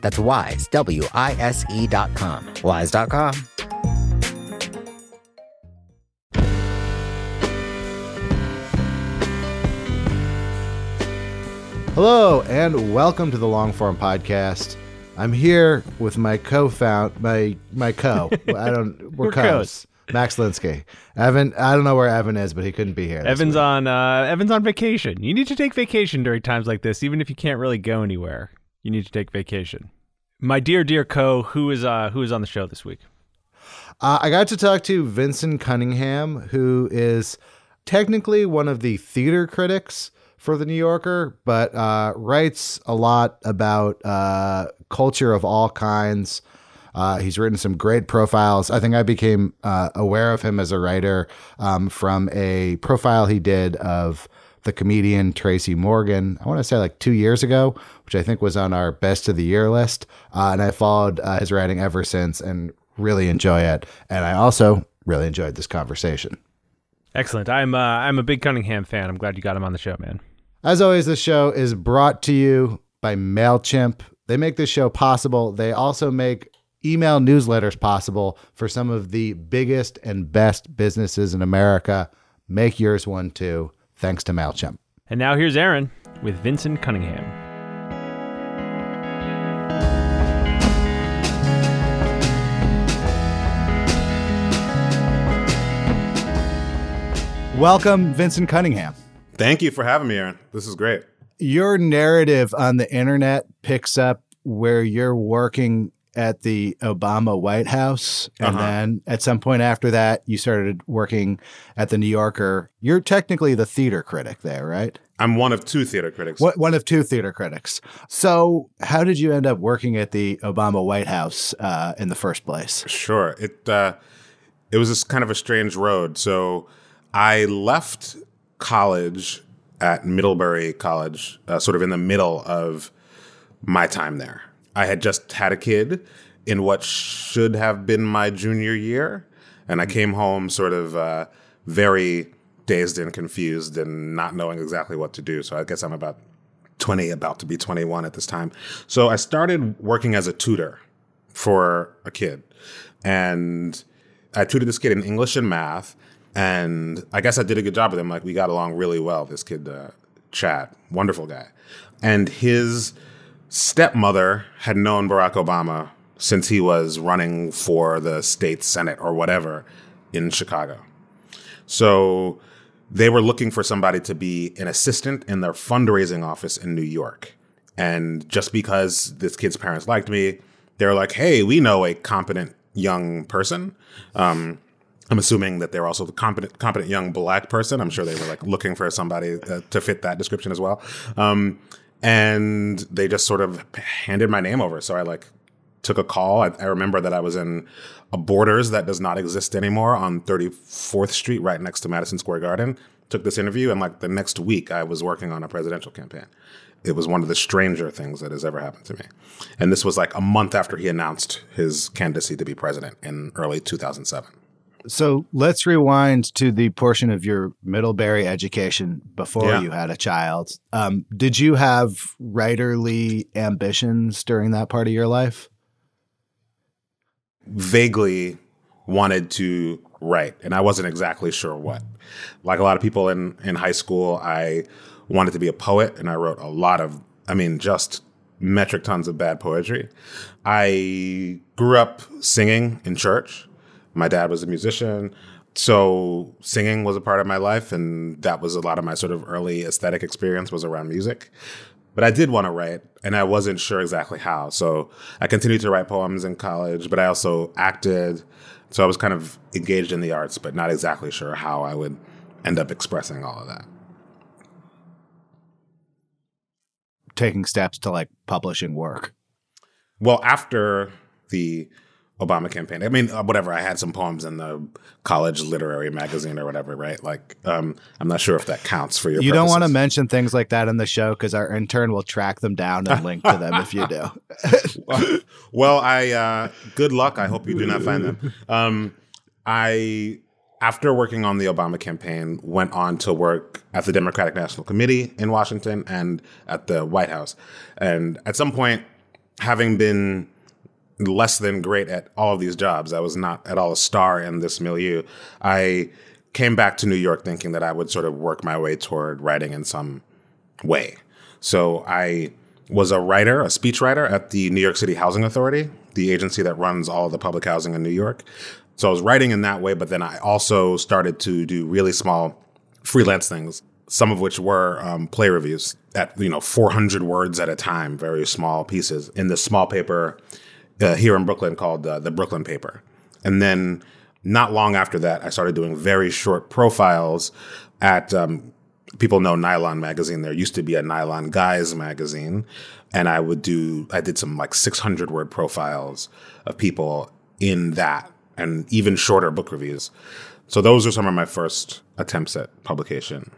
That's wise, W I S E dot com. Wise.com. Hello, and welcome to the Longform Podcast. I'm here with my co-found my my co. I don't we're, We're co's. Max Linsky. Evan, I don't know where Evan is, but he couldn't be here. Evan's week. on uh, Evan's on vacation. You need to take vacation during times like this, even if you can't really go anywhere. You need to take vacation. My dear, dear co, who is uh who is on the show this week? Uh, I got to talk to Vinson Cunningham, who is technically one of the theater critics for the New Yorker, but uh, writes a lot about uh, culture of all kinds. Uh, he's written some great profiles. I think I became uh, aware of him as a writer um, from a profile he did of the comedian Tracy Morgan. I want to say like two years ago, which I think was on our best of the year list. Uh, and I followed uh, his writing ever since and really enjoy it. And I also really enjoyed this conversation. Excellent. I'm uh, I'm a big Cunningham fan. I'm glad you got him on the show, man. As always, the show is brought to you by MailChimp. They make this show possible. They also make email newsletters possible for some of the biggest and best businesses in America. Make yours one too, thanks to MailChimp. And now here's Aaron with Vinson Cunningham. Welcome, Vinson Cunningham. Thank you for having me, Aaron. This is great. Your narrative on the internet picks up where you're working at the Obama White House. And Uh-huh. then at some point after that, you started working at the New Yorker. You're technically the theater critic there, right? I'm one of two theater critics. What, one of two theater critics. So, how did you end up working at the Obama White House uh, in the first place? Sure. It uh, it was this kind of a strange road. So I left college at Middlebury College, uh, sort of in the middle of my time there. I had just had a kid in what should have been my junior year, and I came home sort of uh, very dazed and confused and not knowing exactly what to do. So I guess I'm about 20, about to be 21 at this time. So I started working as a tutor for a kid. And I tutored this kid in English and math. And I guess I did a good job with him. Like, we got along really well, this kid, uh, Chad, wonderful guy. And his stepmother had known Barack Obama since he was running for the state senate or whatever in Chicago. So they were looking for somebody to be an assistant in their fundraising office in New York. And just because this kid's parents liked me, they're like, hey, we know a competent young person. Um, I'm assuming that they're also the competent, competent young black person. I'm sure they were like looking for somebody uh, to fit that description as well. Um, and they just sort of handed my name over. So I like took a call. I, I remember that I was in a Borders that does not exist anymore on 34th Street, right next to Madison Square Garden. Took this interview, and like the next week, I was working on a presidential campaign. It was one of the stranger things that has ever happened to me. And this was like a month after he announced his candidacy to be president in early 2007. So let's rewind to the portion of your Middlebury education before Yeah. you had a child. Um, did you have writerly ambitions during that part of your life? vaguely wanted to write, and I wasn't exactly sure what. Like a lot of people in in high school, I wanted to be a poet, and I wrote a lot of, I mean, just metric tons of bad poetry. I grew up singing in church. My dad was a musician. So singing was a part of my life, and that was a lot of my sort of early aesthetic experience was around music. But I did want to write, and I wasn't sure exactly how. So I continued to write poems in college, but I also acted. So I was kind of engaged in the arts, but not exactly sure how I would end up expressing all of that. Taking steps to like publishing work. Well, after the Obama campaign, I mean, uh, whatever, I had some poems in the college literary magazine or whatever, right? Like, um, I'm not sure if that counts for your You don't want to mention things like that in the show because our intern will track them down and link to them if you do. well, well, I uh, good luck. I hope you do not find them. Um, I, after working on the Obama campaign, went on to work at the Democratic National Committee in Washington and at the White House. And at some point, having been less than great at all of these jobs, I was not at all a star in this milieu. I came back to New York thinking that I would sort of work my way toward writing in some way. So I was a writer, a speechwriter at the New York City Housing Authority, the agency that runs all the public housing in New York. So I was writing in that way, but then I also started to do really small freelance things, some of which were um, play reviews at you know 400 words at a time, very small pieces in this small paper uh, here in Brooklyn called uh, the Brooklyn Paper. And then not long after that, I started doing very short profiles at um, people know Nylon magazine. There used to be a Nylon Guys magazine, and I would do I did some like 600 word profiles of people in that, and even shorter book reviews. So those are some of my first attempts at publication.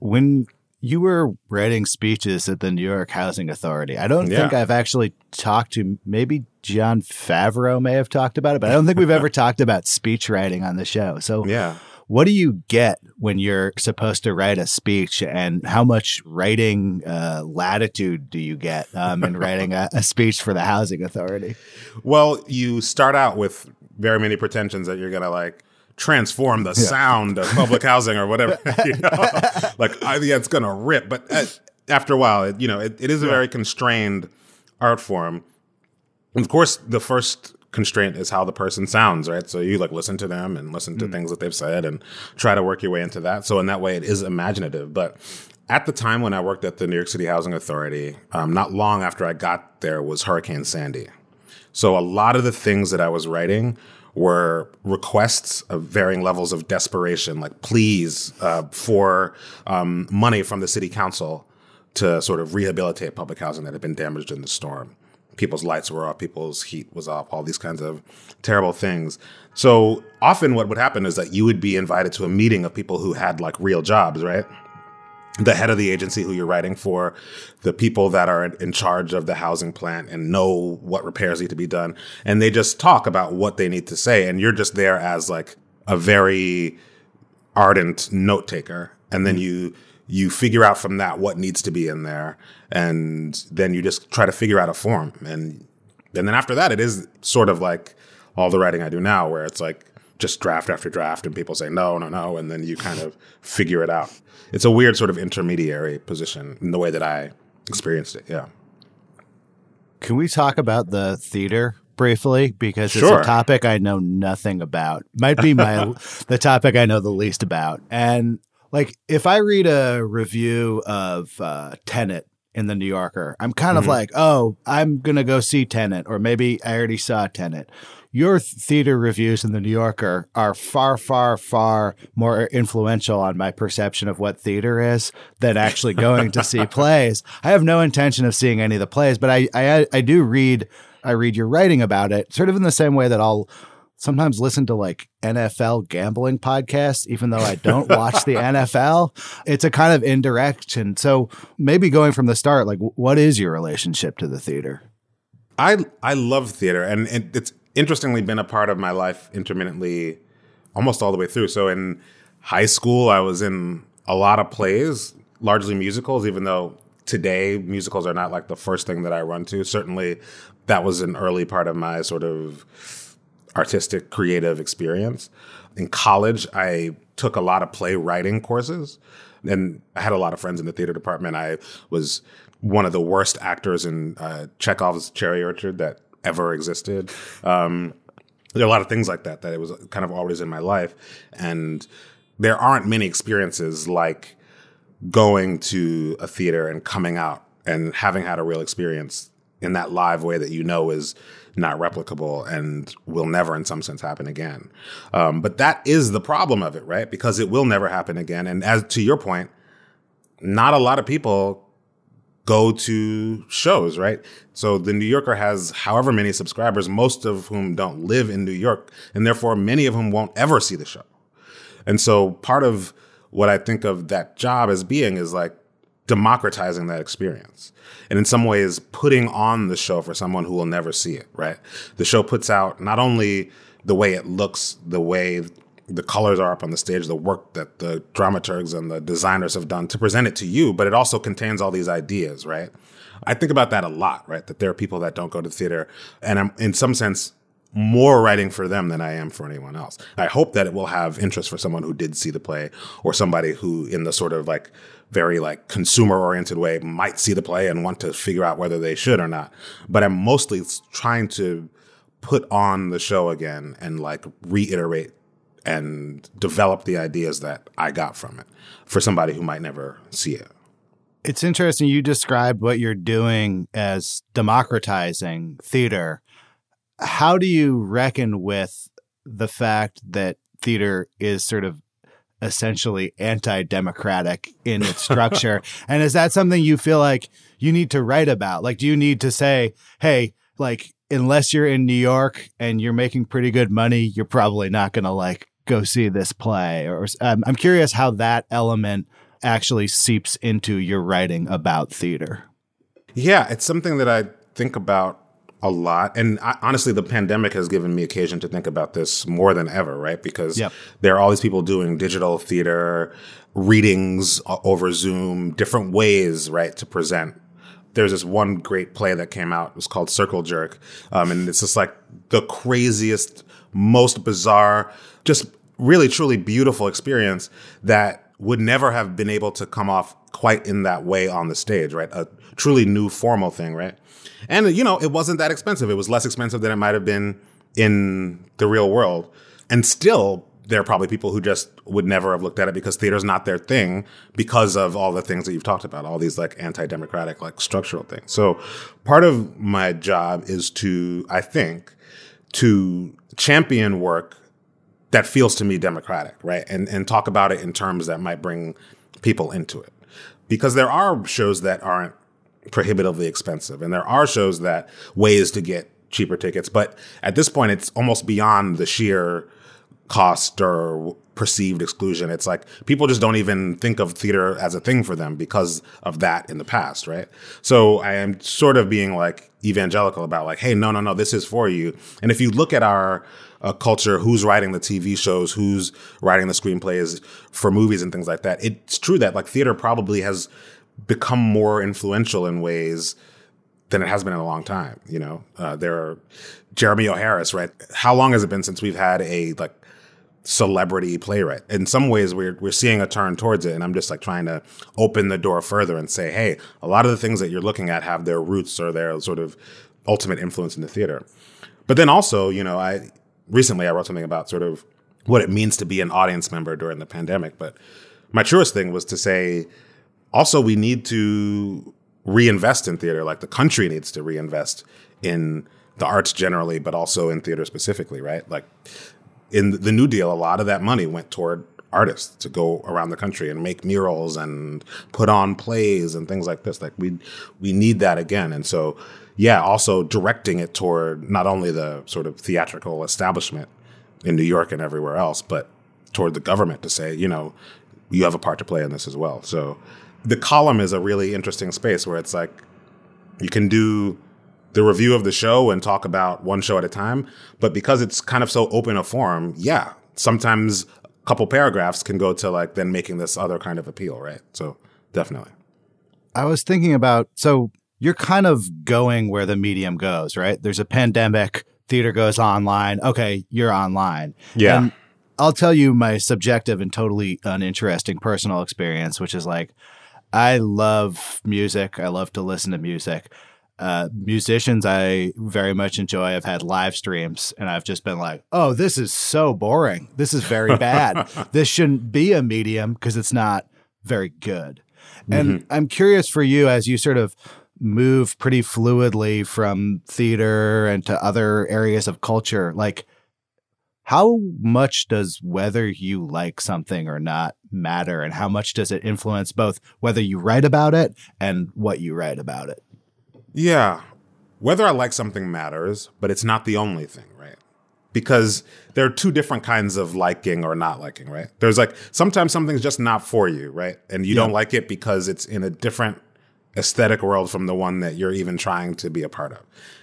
when you were writing speeches at the New York Housing Authority, I don't think I've actually talked to maybe John Favreau may have talked about it, but I don't think we've ever talked about speech writing on the show. So Yeah. what do you get when you're supposed to write a speech and how much writing uh, latitude do you get um, in writing a, a speech for the housing authority? Well, you start out with very many pretensions that you're gonna like transform the sound of public housing or whatever. you know? like, I, yeah, it's gonna rip. But uh, after a while, it, you know, it, it is a very constrained art form. Of course, the first constraint is how the person sounds, right? So you like listen to them and listen to things that they've said and try to work your way into that. So in that way, it is imaginative. But at the time when I worked at the New York City Housing Authority, um, not long after I got there was Hurricane Sandy. So a lot of the things that I was writing were requests of varying levels of desperation, like pleas uh, for um, money from the city council to sort of rehabilitate public housing that had been damaged in the storm. People's lights were off, people's heat was off, all these kinds of terrible things. So often, what would happen is that you would be invited to a meeting of people who had like real jobs, right? The head of the agency who you're writing for, the people that are in charge of the housing plant and know what repairs need to be done. And they just talk about what they need to say. And you're just there as like a very ardent note taker. And then you, you figure out from that what needs to be in there. And then you just try to figure out a form. And, and then after that, it is sort of like all the writing I do now, where it's like just draft after draft and people say no, no, no. And then you kind of figure it out it's a weird sort of intermediary position in the way that I experienced it. Yeah. Can we talk about the theater briefly because Sure. it's a topic I know nothing about. Might be my the topic I know the least about. And like if I read a review of uh Tenet in the New Yorker, I'm kind of Mhm. like, "Oh, I'm going to go see Tenet or maybe I already saw Tenet." Your theater reviews in the New Yorker are far far far more influential on my perception of what theater is than actually going to see plays. I have no intention of seeing any of the plays, but I I I do read I read your writing about it, sort of in the same way that I'll sometimes listen to like NFL gambling podcasts, even though I don't watch the NFL. It's a kind of indirection. So maybe going from the start, like, what is your relationship to the theater? I I love theater, and, and it's interestingly been a part of my life intermittently almost all the way through. So in high school, I was in a lot of plays, largely musicals, even though today musicals are not like the first thing that I run to. Certainly, that was an early part of my sort of artistic creative experience. In college, I took a lot of playwriting courses and I had a lot of friends in the theater department. I was one of the worst actors in uh, Chekhov's Cherry Orchard that ever existed. Um, there are a lot of things like that that it was kind of always in my life, and there aren't many experiences like going to a theater and coming out and having had a real experience in that live way that you know is not replicable and will never, in some sense, happen again. Um, but that is the problem of it, right? Because it will never happen again. And as to your point, not a lot of people go to shows, right? So the New Yorker has however many subscribers, most of whom don't live in New York, and therefore many of whom won't ever see the show. And so part of what I think of that job as being is like democratizing that experience. And in some ways, putting on the show for someone who will never see it, right? The show puts out not only the way it looks, the way the colors are up on the stage, the work that the dramaturgs and the designers have done to present it to you, but it also contains all these ideas, right? I think about that a lot, right? That there are people that don't go to theater, and I'm in some sense more writing for them than I am for anyone else. I hope that it will have interest for someone who did see the play or somebody who, in the sort of like very like consumer oriented way, might see the play and want to figure out whether they should or not. But I'm mostly trying to put on the show again and like reiterate and develop the ideas that I got from it for somebody who might never see it. It's interesting you described what you're doing as democratizing theater. How do you reckon with the fact that theater is sort of essentially anti-democratic in its structure and is that something you feel like you need to write about like do you need to say hey like unless you're in New York and you're making pretty good money you're probably not going to like go see this play or um, i'm curious how that element actually seeps into your writing about theater. Yeah it's something that i think about a lot and I, honestly the pandemic has given me occasion to think about this more than ever right? Because yep. there are all these people doing digital theater readings over zoom different ways right to present. There's this one great play that came out it was called circle jerk um, and it's just like the craziest most bizarre just really truly beautiful experience that would never have been able to come off quite in that way on the stage, right? A truly new formal thing, right? And you know, it wasn't that expensive. It was less expensive than it might have been in the real world. And still, there are probably people who just would never have looked at it because theater's not their thing because of all the things that you've talked about, all these like anti-democratic, like structural things. So part of my job is to, I think, to champion work that feels to me democratic, right? And and talk about it in terms that might bring people into it. Because there are shows that aren't prohibitively expensive and there are shows that ways to get cheaper tickets, but at this point it's almost beyond the sheer cost or perceived exclusion. It's like people just don't even think of theater as a thing for them because of that in the past, right? So I am sort of being like evangelical about like, hey, no, no, no, this is for you. And if you look at our uh, culture, who's writing the TV shows, who's writing the screenplays for movies and things like that. It's true that like theater probably has become more influential in ways than it has been in a long time. You know, uh, there are Jeremy O. Harris, right? How long has it been since we've had a like celebrity playwright? In some ways, we're we're seeing a turn towards it, and I'm just like trying to open the door further and say, hey, a lot of the things that you're looking at have their roots or their sort of ultimate influence in the theater. But then also, you know, I recently I wrote something about sort of what it means to be an audience member during the pandemic. But my truest thing was to say also we need to reinvest in theater, like the country needs to reinvest in the arts generally, but also in theater specifically, right? Like in the New Deal, a lot of that money went toward artists to go around the country and make murals and put on plays and things like this. Like we we need that again. And so yeah, also directing it toward not only the sort of theatrical establishment in New York and everywhere else, but toward the government to say, you know, you have a part to play in this as well. So the column is a really interesting space where it's like you can do the review of the show and talk about one show at a time, but because it's kind of so open a forum, yeah, sometimes a couple paragraphs can go to like then making this other kind of appeal, right? So definitely. I was thinking about so you're kind of going where the medium goes, right? There's a pandemic, theater goes online. Okay, you're online. Yeah. And I'll tell you my subjective and totally uninteresting personal experience, which is like I love music. I love to listen to music. Uh, musicians I very much enjoy. I've had live streams and I've just been like, oh, this is so boring. This is very bad. this shouldn't be a medium because it's not very good. And Mm-hmm. I'm curious for you as you sort of move pretty fluidly from theater and to other areas of culture, like how much does whether you like something or not matter and how much does it influence both whether you write about it and what you write about it? Yeah. Whether I like something matters, but it's not the only thing, right? Because there are two different kinds of liking or not liking, right? There's like sometimes something's just not for you, right? And you don't like it because it's in a different aesthetic world from the one that you're even trying to be a part of.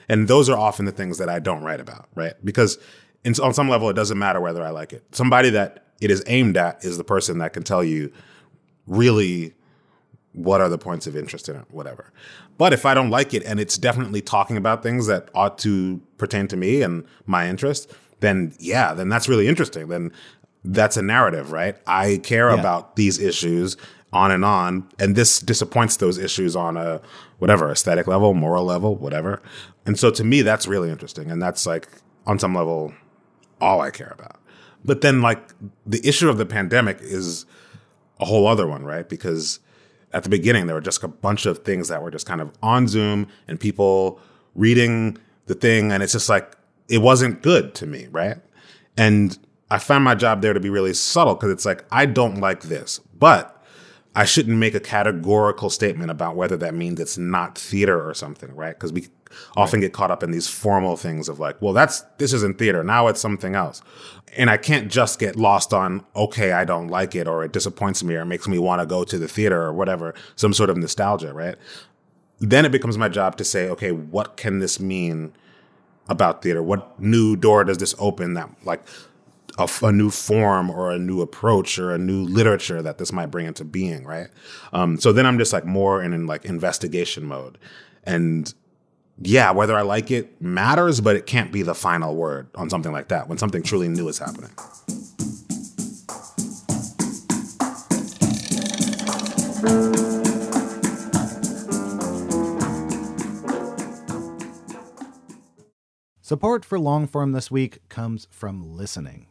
And those are often the things that I don't write about, right? Because in, on some level, it doesn't matter whether I like it. Somebody that it is aimed at is the person that can tell you really what are the points of interest in it, whatever. But if I don't like it and it's definitely talking about things that ought to pertain to me and my interest, then yeah, then that's really interesting. Then that's a narrative, right? I care Yeah. about these issues on and on, and this disappoints those issues on a whatever aesthetic level, moral level, whatever. And so to me, that's really interesting, and that's like on some level all I care about. But then, like the issue of the pandemic is a whole other one, right? Because at the beginning, there were just a bunch of things that were just kind of on Zoom and people reading the thing. And it's just like, it wasn't good to me, right? And I found my job there to be really subtle because it's like, I don't like this, but I shouldn't make a categorical statement about whether that means it's not theater or something, right? Because we often get caught up in these formal things of like, well, that's this isn't theater. Now it's something else. And I can't just get lost on, okay, I don't like it or it disappoints me or it makes me want to go to the theater or whatever, some sort of nostalgia, right? Then it becomes my job to say, okay, what can this mean about theater? What new door does this open that like a, a new form or a new approach or a new literature that this might bring into being, right? Um, so then I'm just like more in, in like investigation mode, and yeah, whether I like it matters, but it can't be the final word on something like that when something truly new is happening. Support for Longform this week comes from listening.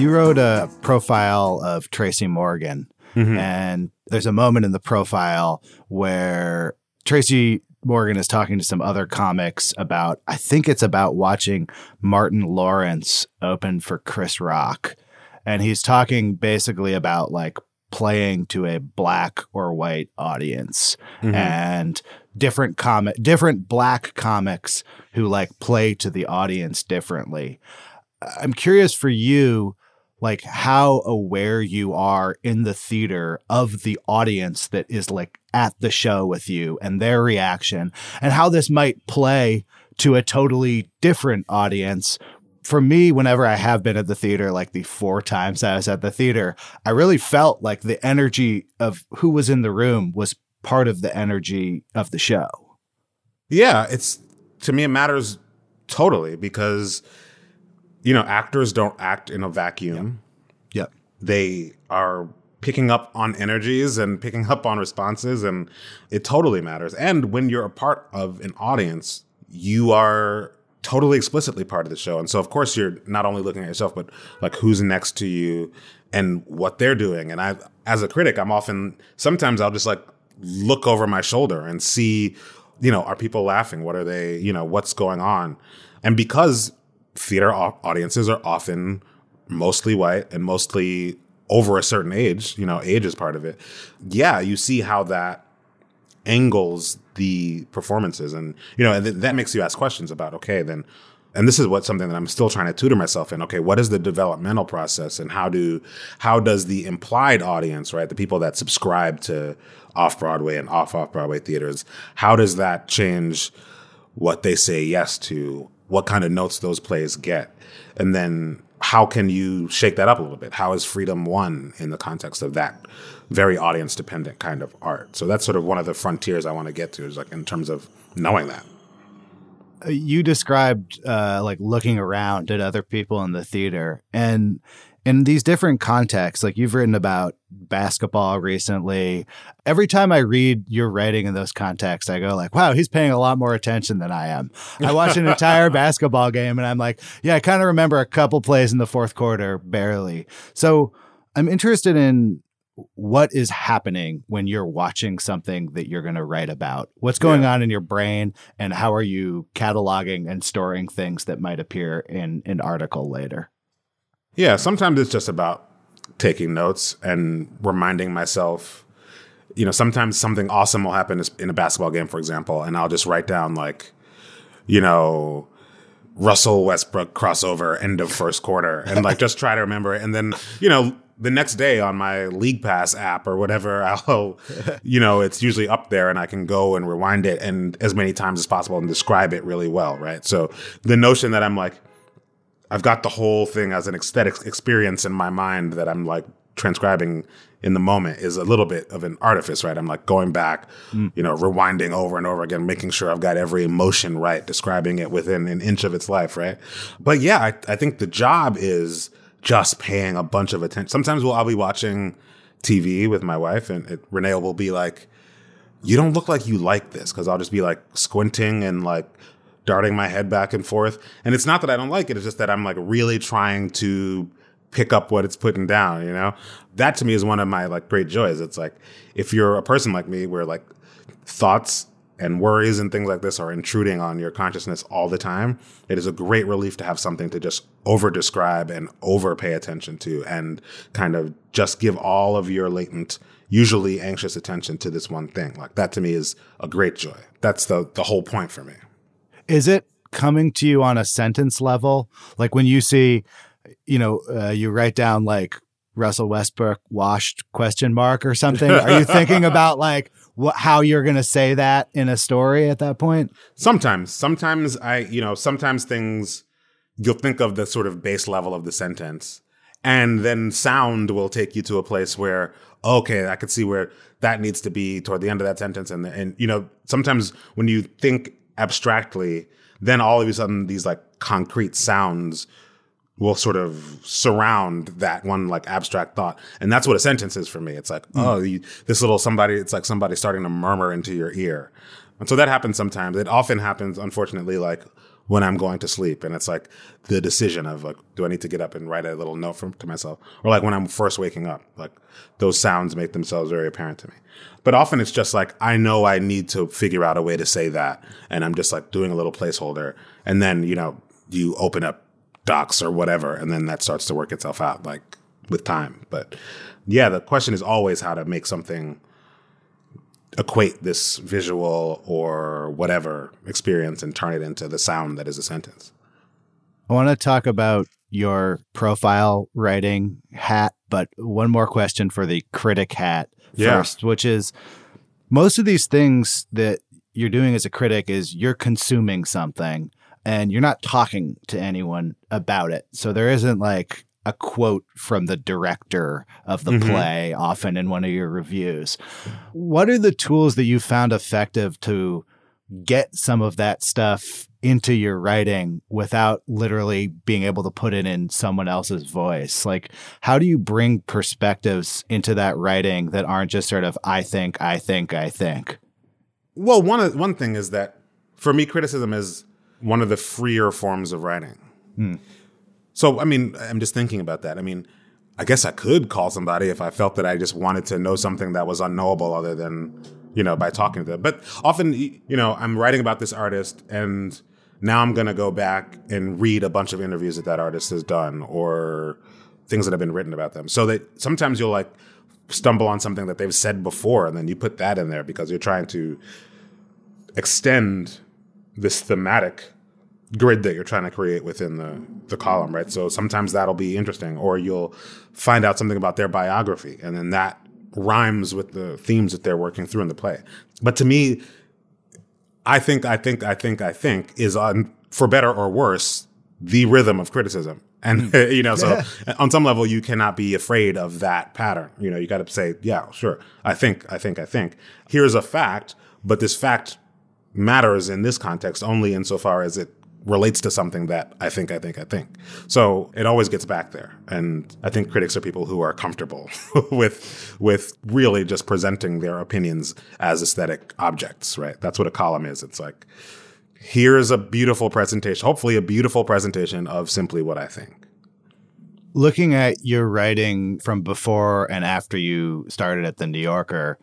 You wrote a profile of Tracy Morgan, Mm-hmm. and there's a moment in the profile where Tracy Morgan is talking to some other comics about, I think it's about watching Martin Lawrence open for Chris Rock. And he's talking basically about like playing to a black or white audience Mm-hmm. and different comic different black comics who like play to the audience differently. I'm curious for you, like how aware you are in the theater of the audience that is like at the show with you and their reaction, and how this might play to a totally different audience. For me, whenever I have been at the theater, like the four times I was at the theater, I really felt like the energy of who was in the room was part of the energy of the show. Yeah, it's to me it matters totally because you know actors don't act in a vacuum. Yep. They are picking up on energies and picking up on responses and it totally matters. And when you're a part of an audience, you are totally explicitly part of the show. And so of course you're not only looking at yourself but like who's next to you and what they're doing. And I as a critic, I'm often sometimes I'll just like look over my shoulder and see you know, are people laughing? What are they, you know, what's going on? And because theater audiences are often mostly white and mostly over a certain age, you know, age is part of it. Yeah, you see how that angles the performances and you know, and th- that makes you ask questions about okay, then and this is what something that I'm still trying to tutor myself in. Okay, what is the developmental process and how do how does the implied audience, right, the people that subscribe to off Broadway and off off Broadway theaters, how does that change what they say yes to, what kind of notes those plays get, and then how can you shake that up a little bit? How is freedom won in the context of that very audience dependent kind of art? So that's sort of one of the frontiers I want to get to is like in terms of knowing that. you described uh, like looking around at other people in the theater and in these different contexts like you've written about basketball recently every time i read your writing in those contexts i go like wow he's paying a lot more attention than i am i watch an entire basketball game and i'm like yeah i kind of remember a couple plays in the fourth quarter barely so i'm interested in what is happening when you're watching something that you're going to write about? What's going on in your brain, and how are you cataloging and storing things that might appear in an article later? Yeah, sometimes it's just about taking notes and reminding myself. You know, sometimes something awesome will happen in a basketball game, for example, and I'll just write down like, you know, Russell Westbrook crossover end of first quarter, and like just try to remember it. And then you know, the next day on my League Pass app or whatever, I'll, you know, it's usually up there, and I can go and rewind it and as many times as possible and describe it really well, right? So the notion that I'm like I've got the whole thing as an aesthetic experience in my mind that I'm like transcribing in the moment is a little bit of an artifice, right? I'm like going back, mm. you know, rewinding over and over again, making sure I've got every emotion right, describing it within an inch of its life, right? But yeah, I, I think the job is just paying a bunch of attention. Sometimes we'll, I'll be watching TV with my wife and it, Renee will be like, you don't look like you like this because I'll just be like squinting and like darting my head back and forth. And it's not that I don't like it, it's just that I'm like really trying to pick up what it's putting down, you know? That to me is one of my like great joys. It's like if you're a person like me where like thoughts and worries and things like this are intruding on your consciousness all the time, it is a great relief to have something to just over describe and over pay attention to and kind of just give all of your latent usually anxious attention to this one thing. Like that to me is a great joy. That's the the whole point for me. Is it coming to you on a sentence level? Like when you see, you know, uh, you write down like Russell Westbrook washed question mark or something. Are you thinking about like what how you're going to say that in a story at that point? Sometimes, sometimes I, you know, sometimes things you'll think of the sort of base level of the sentence and then sound will take you to a place where okay, I could see where that needs to be toward the end of that sentence, and and you know sometimes when you think abstractly, then all of a sudden these like concrete sounds will sort of surround that one like abstract thought. And that's what a sentence is for me. It's like mm. oh you, this little somebody it's like somebody starting to murmur into your ear. And so that happens sometimes. It often happens unfortunately like when i'm going to sleep. And it's like the decision of like do i need to get up and write a little note for, to myself? Or like when i'm first waking up like those sounds make themselves very apparent to me. But often it's just like i know i need to figure out a way to say that. And i'm just like doing a little placeholder. And then you know you open up docs or whatever, and then that starts to work itself out like with time. But yeah, the question is always how to make something equate this visual or whatever experience and turn it into the sound that is a sentence. I want to talk about your profile writing hat, but one more question for the critic hat yeah. first, which is most of these things that you're doing as a critic is you're consuming something and you're not talking to anyone about it. So there isn't like a quote from the director of the mm-hmm. play often in one of your reviews. What are the tools that you found effective to get some of that stuff into your writing without literally being able to put it in someone else's voice? Like, how do you bring perspectives into that writing that aren't just sort of, I think, I think, I think? Well, one, one thing is that for me, criticism is one of the freer forms of writing. Mm. So, I mean, I'm just thinking about that. I mean, I guess I could call somebody if I felt that I just wanted to know something that was unknowable other than, you know, by talking to them. But often, you know, I'm writing about this artist and now I'm going to go back and read a bunch of interviews that that artist has done or things that have been written about them. So that sometimes you'll like stumble on something that they've said before and then you put that in there because you're trying to extend this thematic grid that you're trying to create within the, the column, right? So sometimes that'll be interesting, or you'll find out something about their biography, and then that rhymes with the themes that they're working through in the play. But to me, I think, I think, I think, I think is on, for better or worse, the rhythm of criticism. And, mm. you know, so on some level, you cannot be afraid of that pattern. You know, you got to say, yeah, sure. I think, I think, I think. Here's a fact, but this fact matters in this context only insofar as it relates to something that I think, I think, I think. So it always gets back there. And I think critics are people who are comfortable with with really just presenting their opinions as aesthetic objects, right? That's what a column is. It's like here's a beautiful presentation, hopefully a beautiful presentation of simply what I think. Looking at your writing from before and after you started at the New Yorker,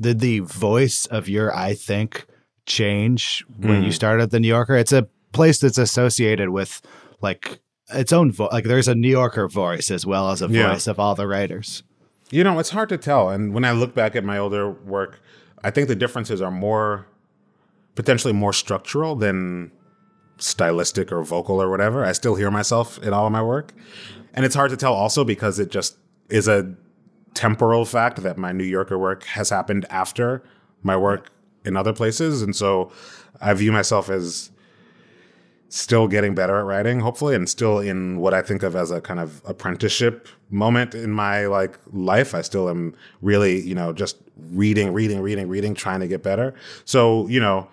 did the voice of your I think change when mm. you started at the New Yorker. It's a place that's associated with like its own voice. Like there's a New Yorker voice as well as a yeah. voice of all the writers. You know, it's hard to tell. And when I look back at my older work, I think the differences are more potentially more structural than stylistic or vocal or whatever. I still hear myself in all of my work. And it's hard to tell also because it just is a temporal fact that my New Yorker work has happened after my work in other places. And so I view myself as still getting better at writing, hopefully, and still in what I think of as a kind of apprenticeship moment in my like life. I still am really, you know, just reading, reading, reading, reading, trying to get better. So, you know,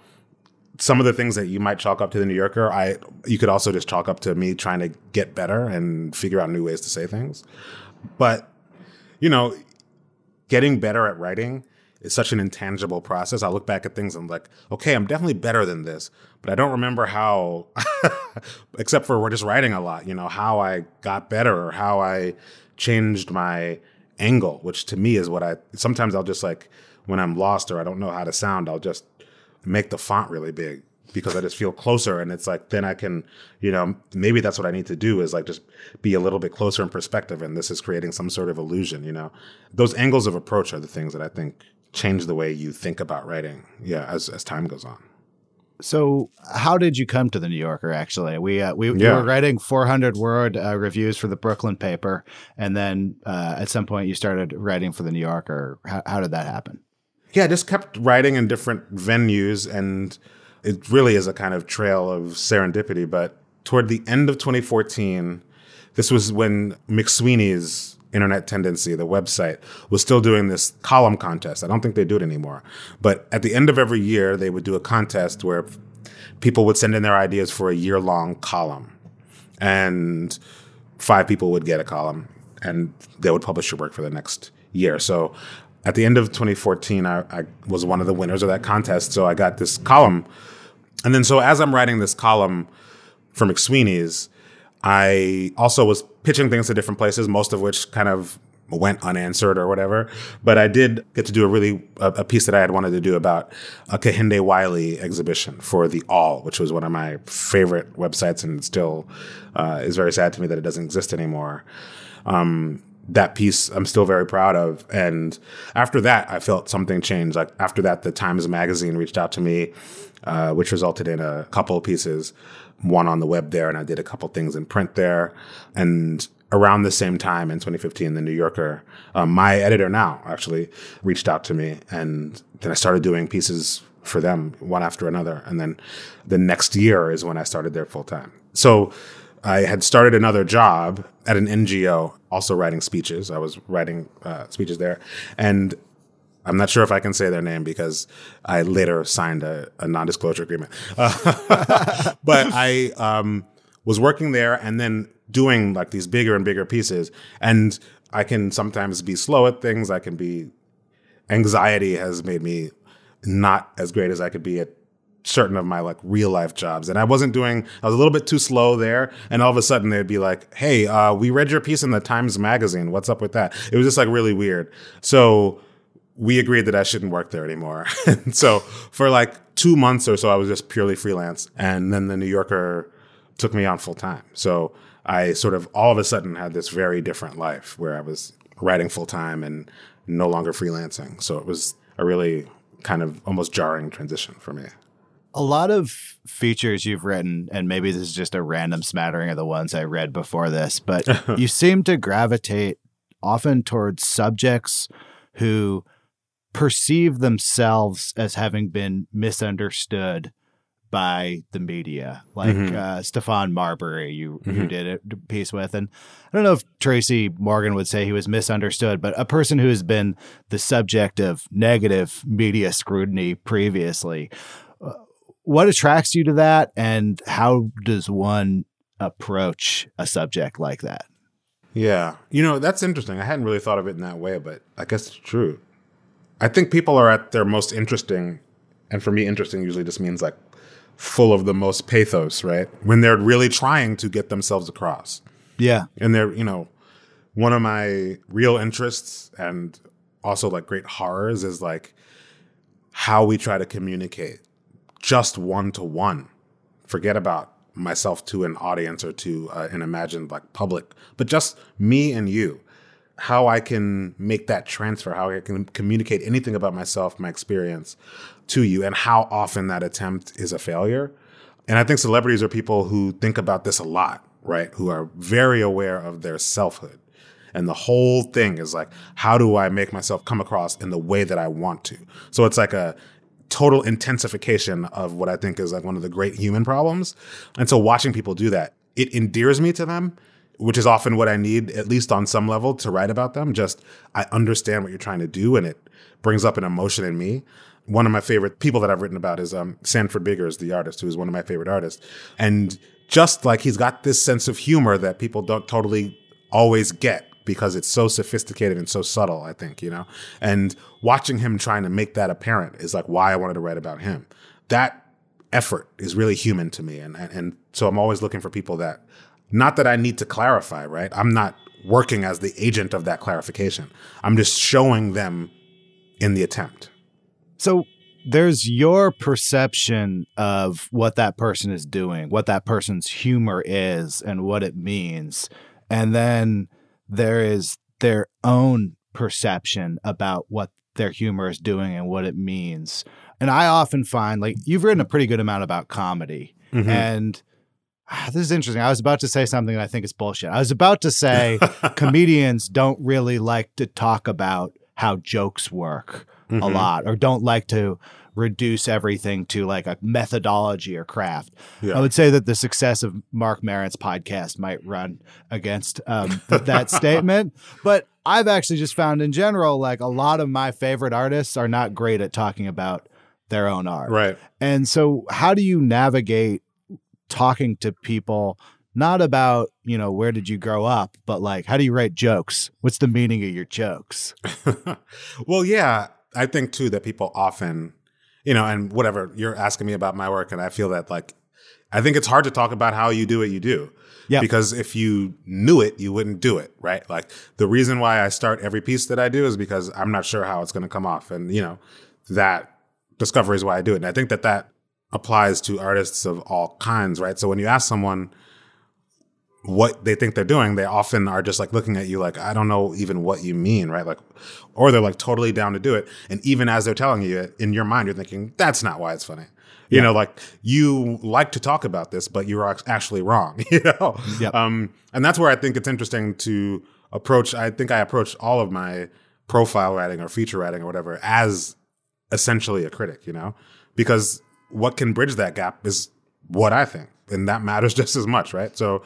some of the things that you might chalk up to the New Yorker, I you could also just chalk up to me trying to get better and figure out new ways to say things. But, you know, getting better at writing is such an intangible process. I look back at things and I'm like, okay, I'm definitely better than this, but I don't remember how, except for we're just writing a lot, you know, how I got better or how I changed my angle, which to me is what I sometimes I'll just like when I'm lost or I don't know how to sound, I'll just make the font really big because I just feel closer and it's like then I can, you know, maybe that's what I need to do is like just be a little bit closer in perspective and this is creating some sort of illusion, you know. Those angles of approach are the things that I think change the way you think about writing. Yeah, as as time goes on. So, how did you come to the New Yorker? Actually, we uh, we, yeah. we, were writing 400 word uh, reviews for the Brooklyn paper, and then uh, at some point you started writing for the New Yorker. How, how did that happen? Yeah, I just kept writing in different venues, and it really is a kind of trail of serendipity. But toward the end of 2014, This was when McSweeney's Internet Tendency, the website, was still doing this column contest. I don't think they do it anymore. But at the end of every year, they would do a contest where people would send in their ideas for a year long column. And five people would get a column and they would publish your work for the next year. So at the end of 2014, I, I, was one of the winners of that contest. So I got this column. And then, so as I'm writing this column for McSweeney's, I also was pitching things to different places, most of which kind of went unanswered or whatever. But I did get to do a really a, a, piece that I had wanted to do about a Kehinde Wiley exhibition for the Awl, which was one of my favorite websites, and still uh, is very sad to me that it doesn't exist anymore. Um, that piece I'm still very proud of. And after that, I felt something change. Like after that, the Times Magazine reached out to me, uh, which resulted in a couple of pieces, one on the web there, and I did a couple things in print there. And around the same time in 2015, the New Yorker, um, my editor now actually reached out to me, and then I started doing pieces for them one after another. And then the next year is when I started there full time. So I had started another job at an NGO, also writing speeches. I was writing uh, speeches there, and I'm not sure if I can say their name because I later signed a, a non-disclosure agreement. Uh, but I um, was working there, and then doing like these bigger and bigger pieces. And I can sometimes be slow at things. I can be, anxiety has made me not as great as I could be at certain of my like real life jobs. And I wasn't doing, I was a little bit too slow there. And all of a sudden they'd be like, hey, uh, we read your piece in the Times Magazine. What's up with that? It was just like really weird. So we agreed that I shouldn't work there anymore. so for like two months or so, I was just purely freelance. And then the New Yorker took me on full time. So I sort of all of a sudden had this very different life where I was writing full time and no longer freelancing. So it was a really kind of almost jarring transition for me. A lot of features you've written, and maybe this is just a random smattering of the ones I read before this, but you seem to gravitate often towards subjects who perceive themselves as having been misunderstood by the media, like mm-hmm. uh, Stephon Marbury, you mm-hmm. you did a piece with, and I don't know if Tracy Morgan would say he was misunderstood, but a person who has been the subject of negative media scrutiny previously. Uh, what attracts you to that, and how does one approach a subject like that? Yeah, you know that's interesting. I hadn't really thought of it in that way, but I guess it's true. I think people are at their most interesting, and for me, interesting usually just means like full of the most pathos, right? When they're really trying to get themselves across. Yeah. And they're, you know, one of my real interests and also like great horrors is like how we try to communicate just one to one. Forget about myself to an audience or to uh, an imagined like public, but just me and you. How I can make that transfer, how I can communicate anything about myself, my experience, to you and how often that attempt is a failure. And I think celebrities are people who think about this a lot, right? Who are very aware of their selfhood. And the whole thing is like, how do I make myself come across in the way that I want to? So it's like a total intensification of what I think is like one of the great human problems. And so watching people do that, it endears me to them, which is often what I need, at least on some level, to write about them. Just I understand what you're trying to do and it brings up an emotion in me one of my favorite people that I've written about is um, Sanford Biggers, the artist, who is one of my favorite artists. And just like he's got this sense of humor that people don't totally always get because it's so sophisticated and so subtle, I think, you know? And watching him trying to make that apparent is like why I wanted to write about him. That effort is really human to me. And, and, and so I'm always looking for people that, not that I need to clarify, right? I'm not working as the agent of that clarification. I'm just showing them in the attempt. So there's your perception of what that person is doing, what that person's humor is, and what it means. And then there is their own perception about what their humor is doing and what it means. And I often find, like, you've written a pretty good amount about comedy. Mm-hmm. And this is interesting. I was about to say something that I think is bullshit. I was about to say comedians don't really like to talk about how jokes work mm-hmm. a lot or don't like to reduce everything to like a methodology or craft. Yeah. I would say that the success of Marc Maron's podcast might run against um, th- that statement. But I've actually just found in general, like a lot of my favorite artists are not great at talking about their own art. Right. And so, how do you navigate talking to people? Not about, you know, where did you grow up, but like, how do you write jokes? What's the meaning of your jokes? well, yeah, I think too that people often, you know, and whatever you're asking me about my work, and I feel that like, I think it's hard to talk about how you do what you do. Yeah. Because if you knew it, you wouldn't do it, right? Like the reason why I start every piece that I do is because I'm not sure how it's going to come off. And, you know, that discovery is why I do it. And I think that that applies to artists of all kinds, right? So when you ask someone, what they think they're doing, they often are just like looking at you like, I don't know even what you mean, right? Like, or they're like totally down to do it. And even as they're telling you it, in your mind, you're thinking, that's not why it's funny. You know, like you like to talk about this, but you're actually wrong, you know? Yep. Um, and that's where I think it's interesting to approach. I think I approach all of my profile writing or feature writing or whatever as essentially a critic, you know? Because what can bridge that gap is what I think. And that matters just as much, right? So,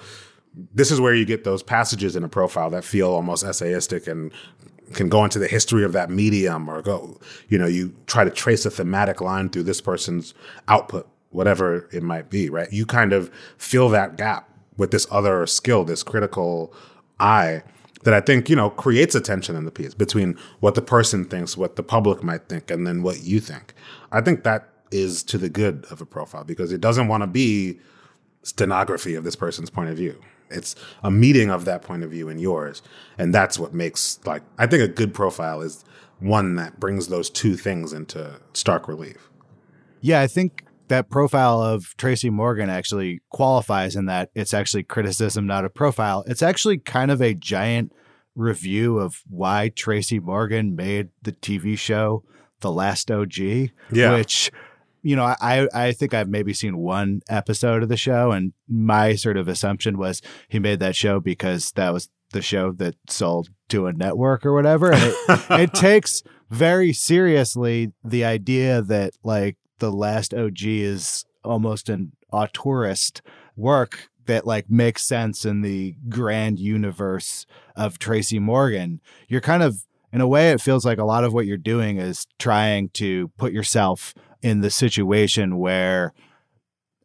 this is where you get those passages in a profile that feel almost essayistic and can go into the history of that medium or go, you know, you try to trace a thematic line through this person's output, whatever it might be, right? You kind of fill that gap with this other skill, this critical eye that I think, you know, creates a tension in the piece between what the person thinks, what the public might think, and then what you think. I think that is to the good of a profile because it doesn't want to be stenography of this person's point of view. It's a meeting of that point of view and yours. And that's what makes like I think a good profile is one that brings those two things into stark relief. Yeah, I think that profile of Tracy Morgan actually qualifies in that it's actually criticism, not a profile. It's actually kind of a giant review of why Tracy Morgan made the TV show The Last OG, Yeah. which you know, I I think I've maybe seen one episode of the show, and my sort of assumption was he made that show because that was the show that sold to a network or whatever. And it, it takes very seriously the idea that like the last OG is almost an auteurist work that like makes sense in the grand universe of Tracy Morgan. You're kind of in a way it feels like a lot of what you're doing is trying to put yourself in the situation where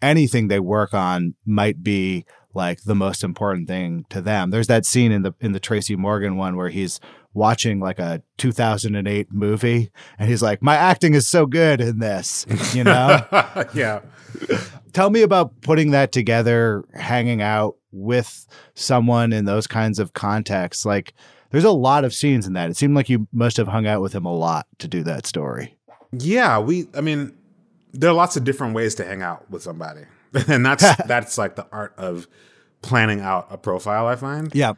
anything they work on might be like the most important thing to them. There's that scene in the in the Tracy Morgan one where he's watching like a 2008 movie and he's like my acting is so good in this, you know? yeah. Tell me about putting that together, hanging out with someone in those kinds of contexts. Like there's a lot of scenes in that. It seemed like you must have hung out with him a lot to do that story. Yeah, we I mean there are lots of different ways to hang out with somebody. And that's that's like the art of planning out a profile, I find. Yeah.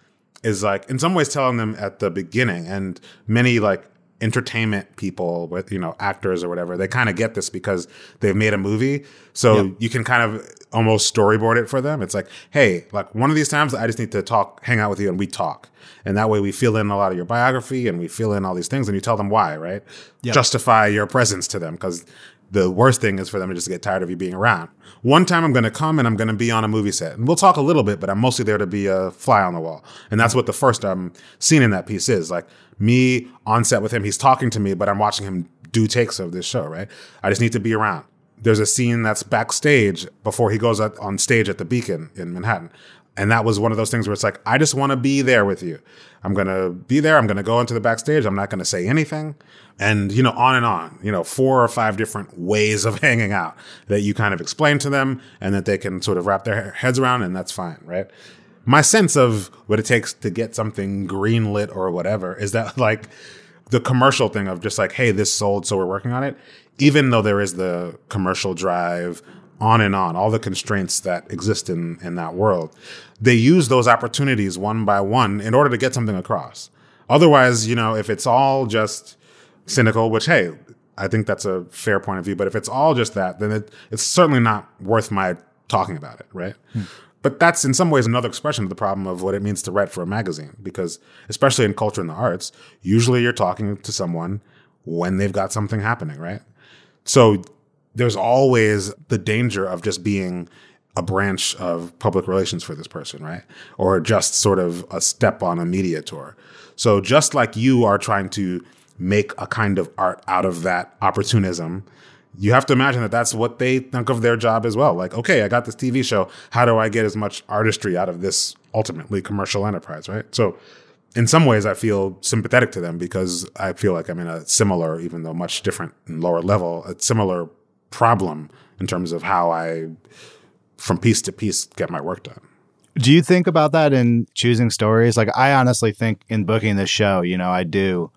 is like in some ways telling them at the beginning and many like entertainment people with you know actors or whatever they kind of get this because they've made a movie so Yep. you can kind of almost storyboard it for them it's like hey like one of these times i just need to talk hang out with you and we talk and that way we fill in a lot of your biography and we fill in all these things and you tell them why right Yep. justify your presence to them because the worst thing is for them to just get tired of you being around. One time I'm going to come and I'm going to be on a movie set. And we'll talk a little bit, but I'm mostly there to be a fly on the wall. And that's what the first um, scene in that piece is. Like me on set with him, he's talking to me, but I'm watching him do takes of this show, right? I just need to be around. There's a scene that's backstage before he goes on stage at the Beacon in Manhattan. And that was one of those things where it's like, I just want to be there with you. I'm going to be there. I'm going to go into the backstage. I'm not going to say anything. And, you know, on and on, you know, four or five different ways of hanging out that you kind of explain to them and that they can sort of wrap their heads around. And that's fine, right? My sense of what it takes to get something greenlit or whatever is that like the commercial thing of just like, hey, this sold, so we're working on it. Even though there is the commercial drive, on and on, all the constraints that exist in, in that world. They use those opportunities one by one in order to get something across. Otherwise, you know, if it's all just cynical, which, hey, I think that's a fair point of view, but if it's all just that, then it, it's certainly not worth my talking about it, right? Hmm. But that's in some ways another expression of the problem of what it means to write for a magazine, because especially in culture and the arts, usually you're talking to someone when they've got something happening, right? So there's always the danger of just being a branch of public relations for this person, right? Or just sort of a step on a media tour. So just like you are trying to make a kind of art out of that opportunism, you have to imagine that that's what they think of their job as well. Like, okay, I got this TV show. How do I get as much artistry out of this ultimately commercial enterprise, right? So, in some ways, I feel sympathetic to them because I feel like I'm in a similar, even though much different and lower level, a similar problem in terms of how I, from piece to piece, get my work done. Do you think about that in choosing stories? Like, I honestly think in booking this show, you know, I do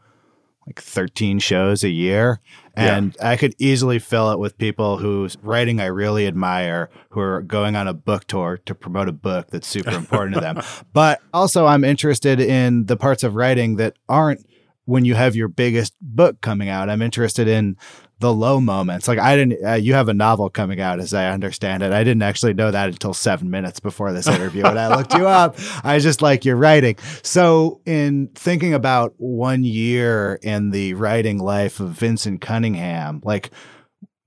like 13 shows a year. And yeah. I could easily fill it with people whose writing I really admire, who are going on a book tour to promote a book that's super important to them. But also, I'm interested in the parts of writing that aren't when you have your biggest book coming out. I'm interested in the low moments. Like I didn't, uh, you have a novel coming out, as I understand it. I didn't actually know that until seven minutes before this interview. when I looked you up, I just like your writing. So, in thinking about one year in the writing life of Vinson Cunningham, like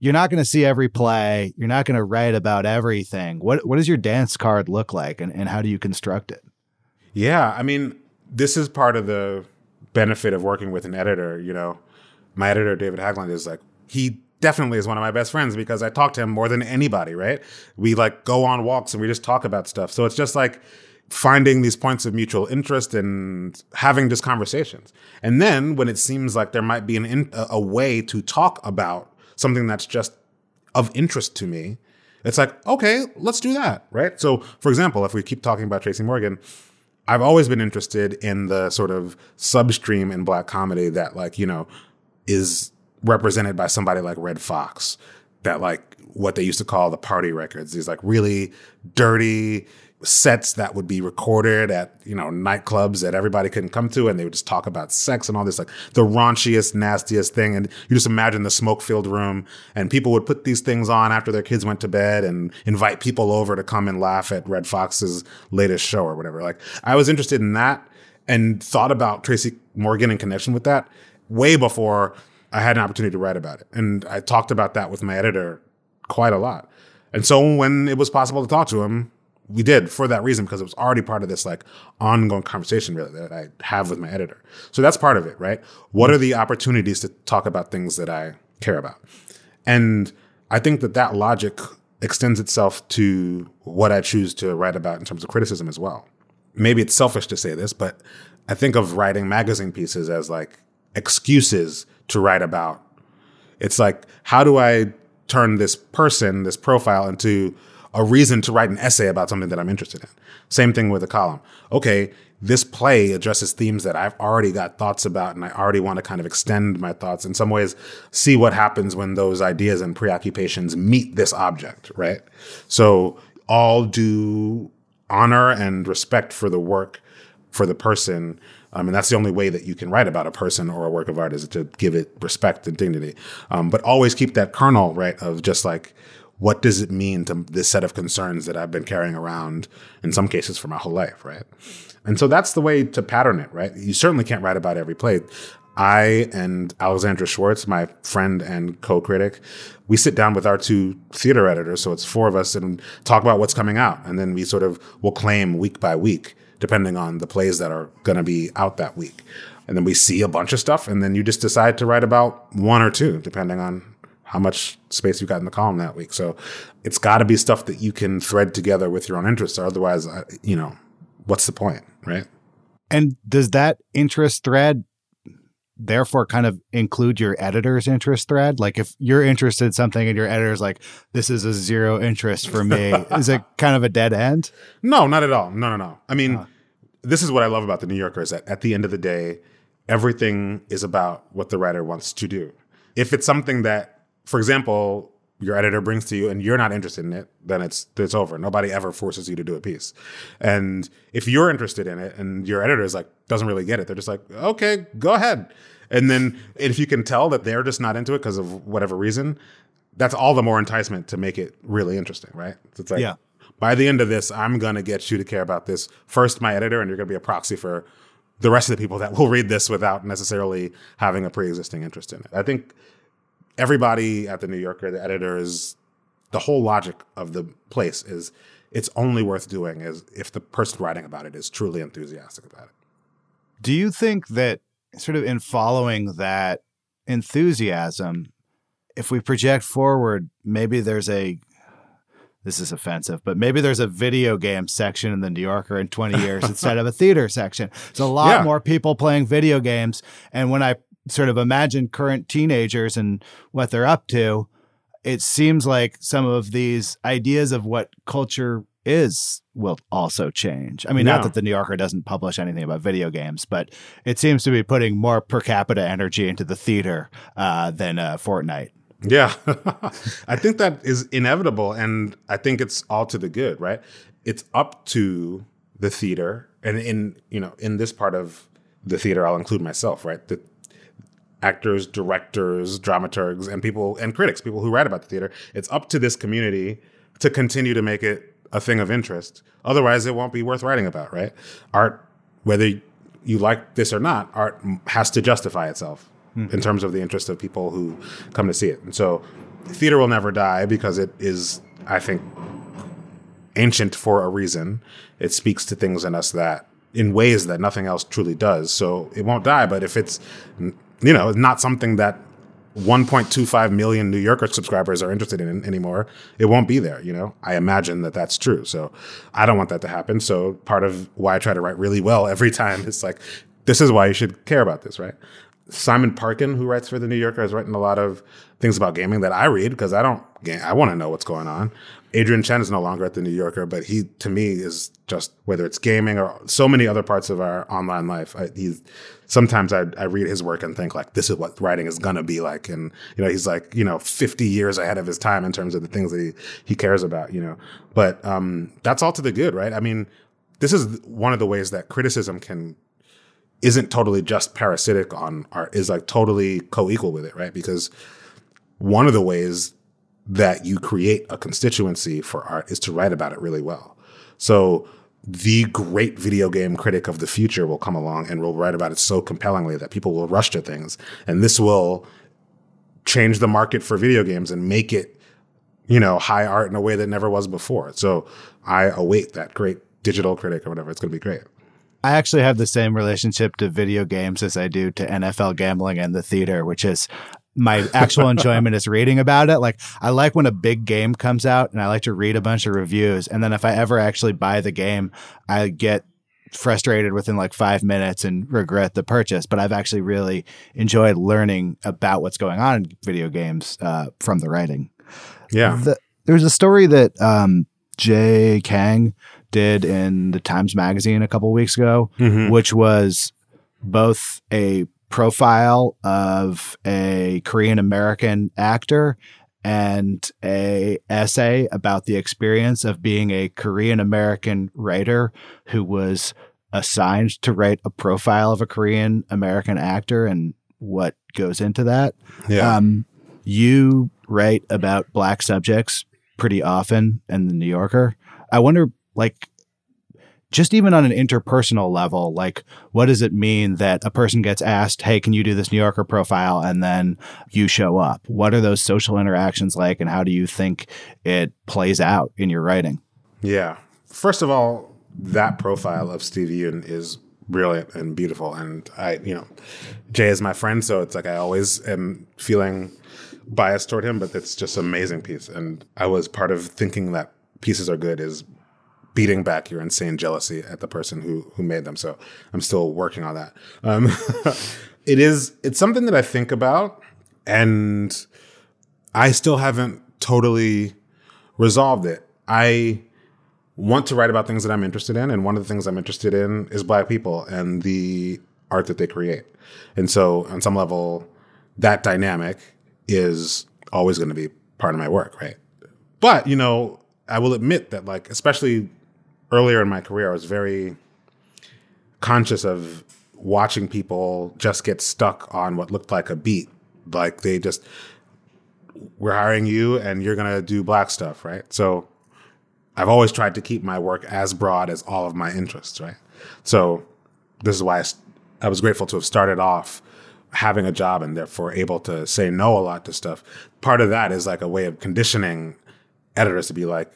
you're not going to see every play, you're not going to write about everything. What what does your dance card look like, and, and how do you construct it? Yeah, I mean, this is part of the benefit of working with an editor. You know, my editor David Haglund is like he definitely is one of my best friends because I talk to him more than anybody, right? We like go on walks and we just talk about stuff. So it's just like finding these points of mutual interest and having just conversations. And then when it seems like there might be an in, a way to talk about something that's just of interest to me, it's like, okay, let's do that, right? So, for example, if we keep talking about Tracy Morgan, I've always been interested in the sort of substream in black comedy that like, you know, is represented by somebody like Redd Foxx, that like what they used to call the party records, these like really dirty sets that would be recorded at you know nightclubs that everybody couldn't come to and they would just talk about sex and all this like the raunchiest nastiest thing. And you just imagine the smoke filled room and people would put these things on after their kids went to bed and invite people over to come and laugh at Redd Foxx's latest show or whatever. Like i was interested in that and thought about tracy morgan in connection with that way before I had an opportunity to write about it. And I talked about that with my editor quite a lot. And so when it was possible to talk to him, we did for that reason because it was already part of this like ongoing conversation really that I have with my editor. So that's part of it, right? What are the opportunities to talk about things that I care about? And I think that that logic extends itself to what I choose to write about in terms of criticism as well. Maybe it's selfish to say this, but I think of writing magazine pieces as like excuses to write about. It's like, how do I turn this person, this profile, into a reason to write an essay about something that I'm interested in? Same thing with a column. Okay, this play addresses themes that I've already got thoughts about, and I already want to kind of extend my thoughts in some ways, see what happens when those ideas and preoccupations meet this object, right? So, all due honor and respect for the work, for the person, um, and that's the only way that you can write about a person or a work of art is to give it respect and dignity. Um, but always keep that kernel, right, of just like, what does it mean to this set of concerns that I've been carrying around in some cases for my whole life, right? And so that's the way to pattern it, right? You certainly can't write about every play. I and Alexandra Schwartz, my friend and co-critic, we sit down with our two theater editors, so it's four of us, and talk about what's coming out, and then we sort of will claim week by week depending on the plays that are going to be out that week. And then we see a bunch of stuff, and then you just decide to write about one or two, depending on how much space you've got in the column that week. So it's got to be stuff that you can thread together with your own interests. Or otherwise, uh, you know, what's the point, right? And does that interest thread therefore kind of include your editor's interest thread? Like if you're interested in something and your editor's like, this is a zero interest for me, is it kind of a dead end? No, not at all. No, no, no. I mean, uh this is what I love about the New Yorker is that at the end of the day, everything is about what the writer wants to do. If it's something that, for example, your editor brings to you and you're not interested in it, then it's it's over. Nobody ever forces you to do a piece. And if you're interested in it and your editor is like doesn't really get it, they're just like, okay, go ahead. And then if you can tell that they're just not into it because of whatever reason, that's all the more enticement to make it really interesting, right? It's like yeah by the end of this, I'm going to get you to care about this. First, my editor, and you're going to be a proxy for the rest of the people that will read this without necessarily having a pre existing interest in it. I think everybody at the New Yorker, the editors, the whole logic of the place is it's only worth doing is if the person writing about it is truly enthusiastic about it. Do you think that sort of in following that enthusiasm, if we project forward, maybe there's a this is offensive, but maybe there's a video game section in the New Yorker in 20 years instead of a theater section. There's a lot Yeah. more people playing video games. And when I sort of imagine current teenagers and what they're up to, it seems like some of these ideas of what culture is will also change. I mean, not that the New Yorker doesn't publish anything about video games, but it seems to be putting more per capita energy into the theater uh, than uh, Fortnite. Yeah. I think that is inevitable. And I think it's all to the good, right? It's up to the theater. And in, you know, in this part of the theater, I'll include myself, right? The actors, directors, dramaturgs, and people and critics, people who write about the theater. It's up to this community to continue to make it a thing of interest. Otherwise, it won't be worth writing about, right? Art, whether you like this or not, art has to justify itself hmm. in terms of the interest of people who come to see it. And so, theater will never die because it is, I think, ancient for a reason. It speaks to things in us that in ways that nothing else truly does. So it won't die. But if it's, you know, not something that 1.25 million New Yorker subscribers are interested in anymore, it won't be there. You know, I imagine that that's true. So I don't want that to happen. So part of why I try to write really well every time is like, this is why you should care about this, right? Simon Parkin, who writes for the New Yorker, has written a lot of things about gaming that I read because I don't. I want to know what's going on. Adrian Chen is no longer at the New Yorker, but he, to me, is just whether it's gaming or so many other parts of our online life. I, he's sometimes I, I read his work and think like, this is what writing is gonna be like, and you know, he's like, you know, fifty years ahead of his time in terms of the things that he he cares about, you know. But um, that's all to the good, right? I mean, this is one of the ways that criticism can isn't totally just parasitic on art is like totally co-equal with it right? Because one of the ways that you create a constituency for art is to write about it really well. So the great video game critic of the future will come along and will write about it so compellingly that people will rush to things. And this will change the market for video games and make it you know high art in a way that never was before. So i await that great digital critic or whatever. It's going to be great I actually have the same relationship to video games as I do to NFL gambling and the theater, which is my actual enjoyment is reading about it. Like I like when a big game comes out and I like to read a bunch of reviews. And then if I ever actually buy the game, I get frustrated within like five minutes and regret the purchase. But I've actually really enjoyed learning about what's going on in video games uh, from the writing. yeah The, there's a story that um, Jay Kang did in the Times Magazine a couple weeks ago, which was both a profile of a Korean American actor and a essay about the experience of being a Korean American writer who was assigned to write a profile of a Korean American actor and what goes into that. yeah Um, you write about black subjects pretty often in the New Yorker. I wonder, like, just even on an interpersonal level, like, what does it mean that a person gets asked, "Hey, can you do this New Yorker profile?" and then you show up? What are those social interactions like, and how do you think it plays out in your writing? Yeah. First of all, that profile of Steve Yeun is brilliant and beautiful. And I, you know, Jay is my friend, so it's like I always am feeling biased toward him, but it's just an amazing piece. And I was part of thinking that pieces are good is beating back your insane jealousy at the person who who made them. So I'm still working on that. Um, it is it's something that I think about, and I still haven't totally resolved it. I want to write about things that I'm interested in, and one of the things I'm interested in is Black people and the art that they create. And so, on some level, that dynamic is always going to be part of my work, right? But you know, I will admit that, like, especially earlier in my career, I was very conscious of watching people just get stuck on what looked like a beat. Like they just, we're hiring you and you're going to do black stuff, right? So I've always tried to keep my work as broad as all of my interests, right? So this is why I was grateful to have started off having a job and therefore able to say no a lot to stuff. Part of that is like a way of conditioning editors to be like,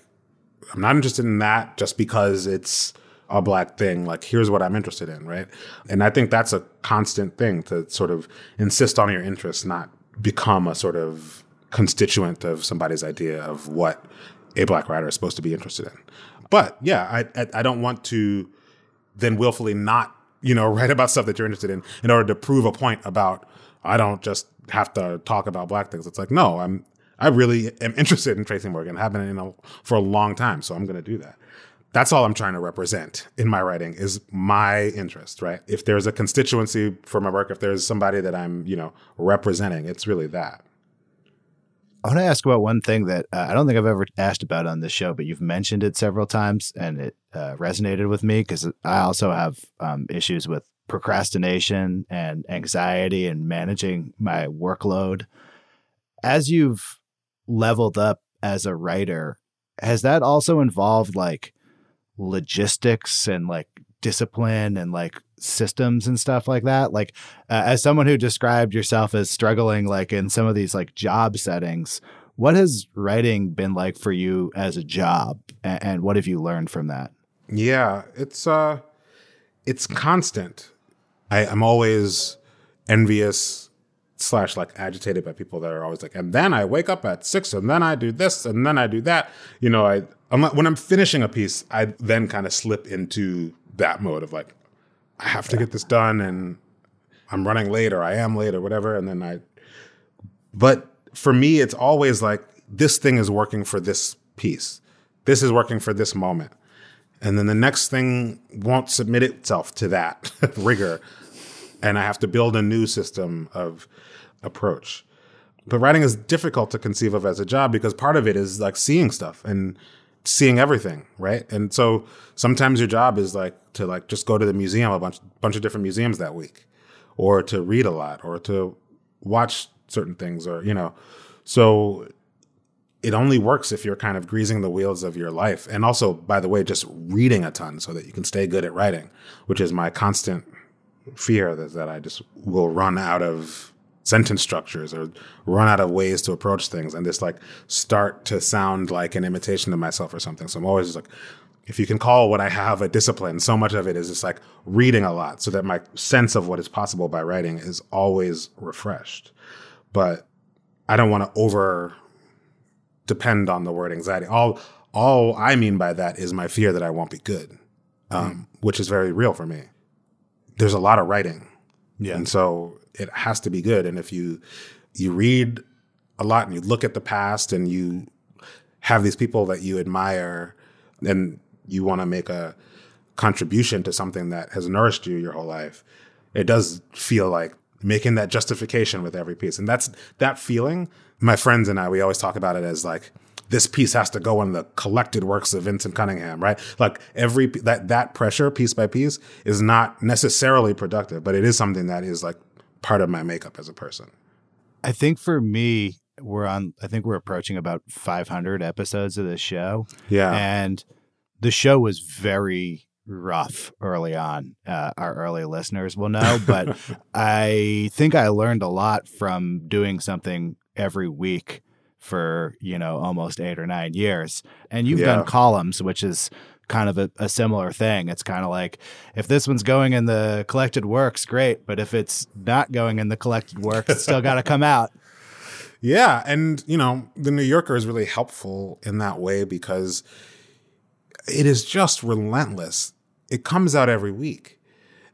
I'm not interested in that just because it's a black thing. Like, here's what I'm interested in, right? And I think that's a constant thing to sort of insist on your interests, not become a sort of constituent of somebody's idea of what a black writer is supposed to be interested in. But yeah, I, I, don't want to then willfully not you know write about stuff that you're interested in in order to prove a point about I don't just have to talk about black things. It's like no, I'm I really am interested in Tracy Morgan. Have been you know for a long time, so I'm going to do that. That's all I'm trying to represent in my writing is my interest, right? If there's a constituency for my work, if there's somebody that I'm, you know, representing, it's really that. I want to ask about one thing that uh, I don't think I've ever asked about on this show, but you've mentioned it several times and it uh, resonated with me because I also have um, issues with procrastination and anxiety and managing my workload. As you've leveled up as a writer, has that also involved like logistics and like discipline and like systems and stuff like that? Like uh, as someone who described yourself as struggling like in some of these like job settings what has writing been like for you as a job? And, and what have you learned from that? Yeah it's uh it's constant. I i'm always envious slash like agitated by people that are always like and then i wake up at six and then i do this and then i do that you know i I'm not, when I'm finishing a piece, I then kind of slip into that mode of like, I have to get this done and I'm running late or I am late or whatever. And then I, but for me, it's always like, this thing is working for this piece. This is working for this moment. And then the next thing won't submit itself to that rigor. And I have to build a new system of approach. But writing is difficult to conceive of as a job because part of it is like seeing stuff and seeing everything, right? And so sometimes your job is like to like just go to the museum a bunch bunch of different museums that week, or to read a lot, or to watch certain things, or you know, so it only works if you're kind of greasing the wheels of your life, and also by the way, just reading a ton so that you can stay good at writing, which is my constant fear that, that I just will run out of sentence structures or run out of ways to approach things and just like start to sound like an imitation of myself or something. So I'm always just like, if you can call what I have a discipline, so much of it is just like reading a lot so that my sense of what is possible by writing is always refreshed. But I don't want to over depend on the word anxiety. All all I mean by that is my fear that I won't be good, um, mm. which is very real for me. There's a lot of writing, yeah, and so it has to be good. And if you you read a lot and you look at the past and you have these people that you admire and you want to make a contribution to something that has nourished you your whole life, it does feel like making that justification with every piece. And that's that feeling. My friends and I, we always talk about it as like this piece has to go in the collected works of Vinson Cunningham, right? Like every that that pressure piece by piece is not necessarily productive, but it is something that is like part of my makeup as a person. I think for me, we're on, I think we're approaching about 500 episodes of this show. Yeah. And the show was very rough early on. Uh, our early listeners will know, but I think I learned a lot from doing something every week for, you know, almost eight or nine years. And you've yeah. done columns, which is kind of a, a similar thing. It's kind of like if this one's going in the collected works, great. But if it's not going in the collected works, it's still got to come out. Yeah. And, you know, the New Yorker is really helpful in that way because it is just relentless. It comes out every week.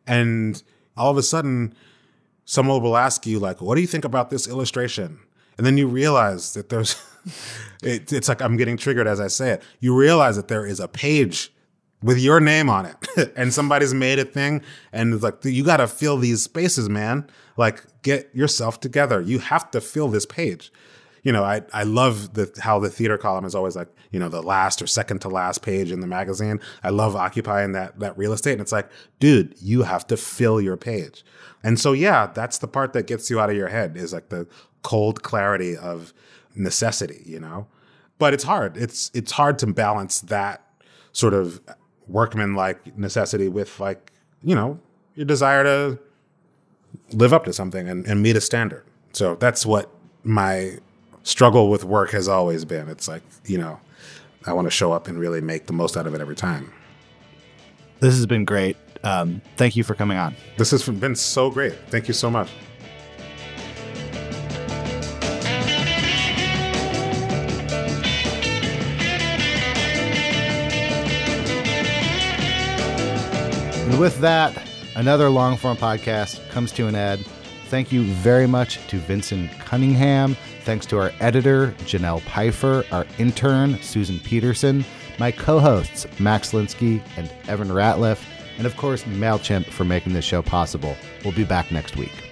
And all of a sudden, someone will ask you, like, what do you think about this illustration? And then you realize that there's it, it's like I'm getting triggered as I say it. You realize that there is a page with your name on it and somebody's made a thing and it's like you got to fill these spaces man. Like get yourself together. You have to fill this page. You know i i love the how the theater column is always like you know the last or second to last page in the magazine. I love occupying that that real estate and it's like dude you have to fill your page. And so yeah that's the part that gets you out of your head is like the cold clarity of necessity, you know? But it's hard. It's it's hard to balance that sort of workman like necessity with like, you know, your desire to live up to something and, and meet a standard. So that's what my struggle with work has always been. It's like, you know, I want to show up and really make the most out of it every time. This has been great. Um, thank you for coming on. This has been so great. Thank you so much. And with that, another long form podcast comes to an end. Thank you very much to Vinson Cunningham. Thanks to our editor, Janelle Pfeiffer, our intern, Susan Peterson, my co hosts, Max Linsky and Evan Ratliff, and of course, MailChimp for making this show possible. We'll be back next week.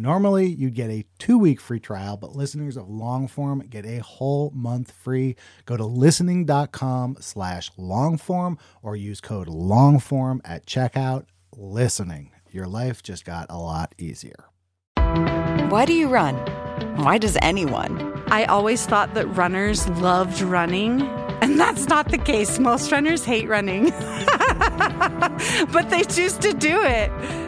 Normally, you'd get a two week free trial, but listeners of Longform get a whole month free. Go to listening.com slash longform or use code longform at checkout. Listening. Your life just got a lot easier. Why do you run? Why does anyone? I always thought that runners loved running, and that's not the case. Most runners hate running, but they choose to do it.